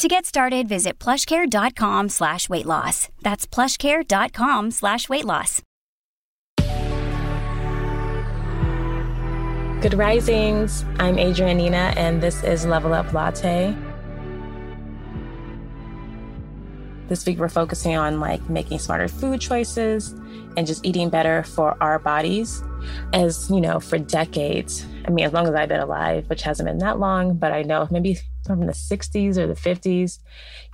To get started, visit plushcare.com slash weight loss. That's plushcare.com slash weight loss. Good risings. I'm Adrianina, and this is Level Up Latte. This week we're focusing on like making smarter food choices and just eating better for our bodies. As you know, for decades, I mean, as long as I've been alive, which hasn't been that long, but I know maybe from the 60s or the 50s,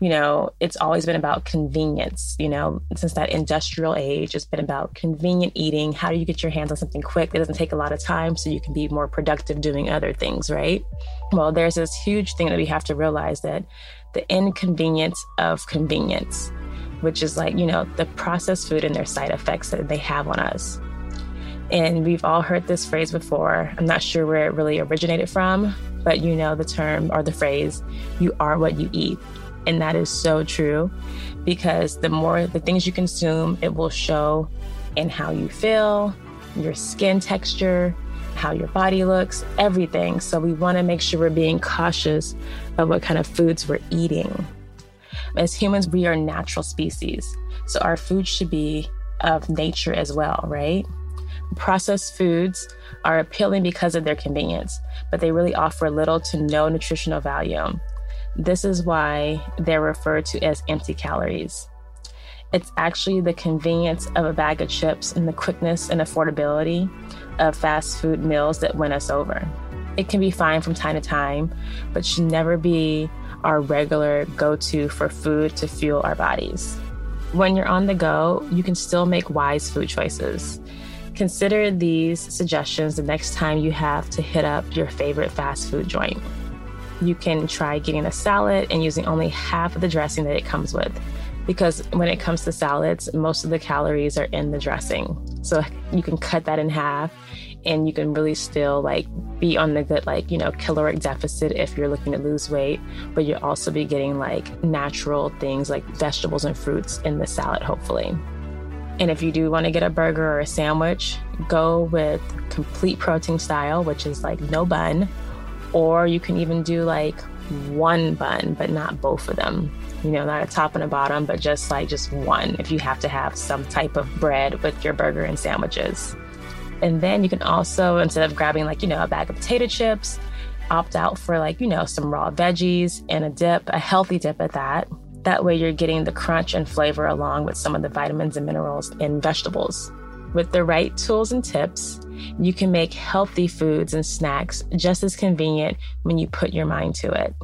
you know, it's always been about convenience. You know, since that industrial age, it's been about convenient eating. How do you get your hands on something quick that doesn't take a lot of time so you can be more productive doing other things, right? Well, there's this huge thing that we have to realize that the inconvenience of convenience, which is like, you know, the processed food and their side effects that they have on us. And we've all heard this phrase before. I'm not sure where it really originated from, but you know the term or the phrase, you are what you eat. And that is so true because the more the things you consume, it will show in how you feel, your skin texture, how your body looks, everything. So we want to make sure we're being cautious of what kind of foods we're eating. As humans, we are natural species. So our food should be of nature as well, right? Processed foods are appealing because of their convenience, but they really offer little to no nutritional value. This is why they're referred to as empty calories. It's actually the convenience of a bag of chips and the quickness and affordability of fast food meals that win us over. It can be fine from time to time, but should never be our regular go to for food to fuel our bodies. When you're on the go, you can still make wise food choices. Consider these suggestions the next time you have to hit up your favorite fast food joint. You can try getting a salad and using only half of the dressing that it comes with. Because when it comes to salads, most of the calories are in the dressing. So you can cut that in half and you can really still like be on the good like you know caloric deficit if you're looking to lose weight but you'll also be getting like natural things like vegetables and fruits in the salad hopefully and if you do want to get a burger or a sandwich, go with complete protein style, which is like no bun. Or you can even do like one bun, but not both of them. You know, not a top and a bottom, but just like just one if you have to have some type of bread with your burger and sandwiches. And then you can also, instead of grabbing like, you know, a bag of potato chips, opt out for like, you know, some raw veggies and a dip, a healthy dip at that. That way, you're getting the crunch and flavor along with some of the vitamins and minerals in vegetables. With the right tools and tips, you can make healthy foods and snacks just as convenient when you put your mind to it.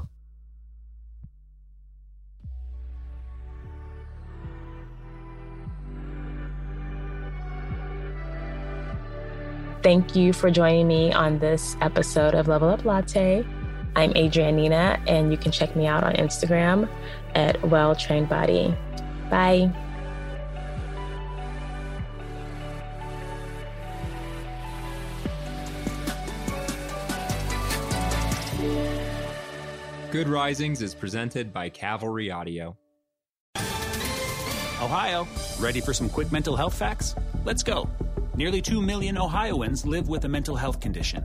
Thank you for joining me on this episode of Level Up Latte. I'm Adrianina, and you can check me out on Instagram at Well Trained Body. Bye. Good Risings is presented by Cavalry Audio. Ohio, ready for some quick mental health facts? Let's go. Nearly 2 million Ohioans live with a mental health condition.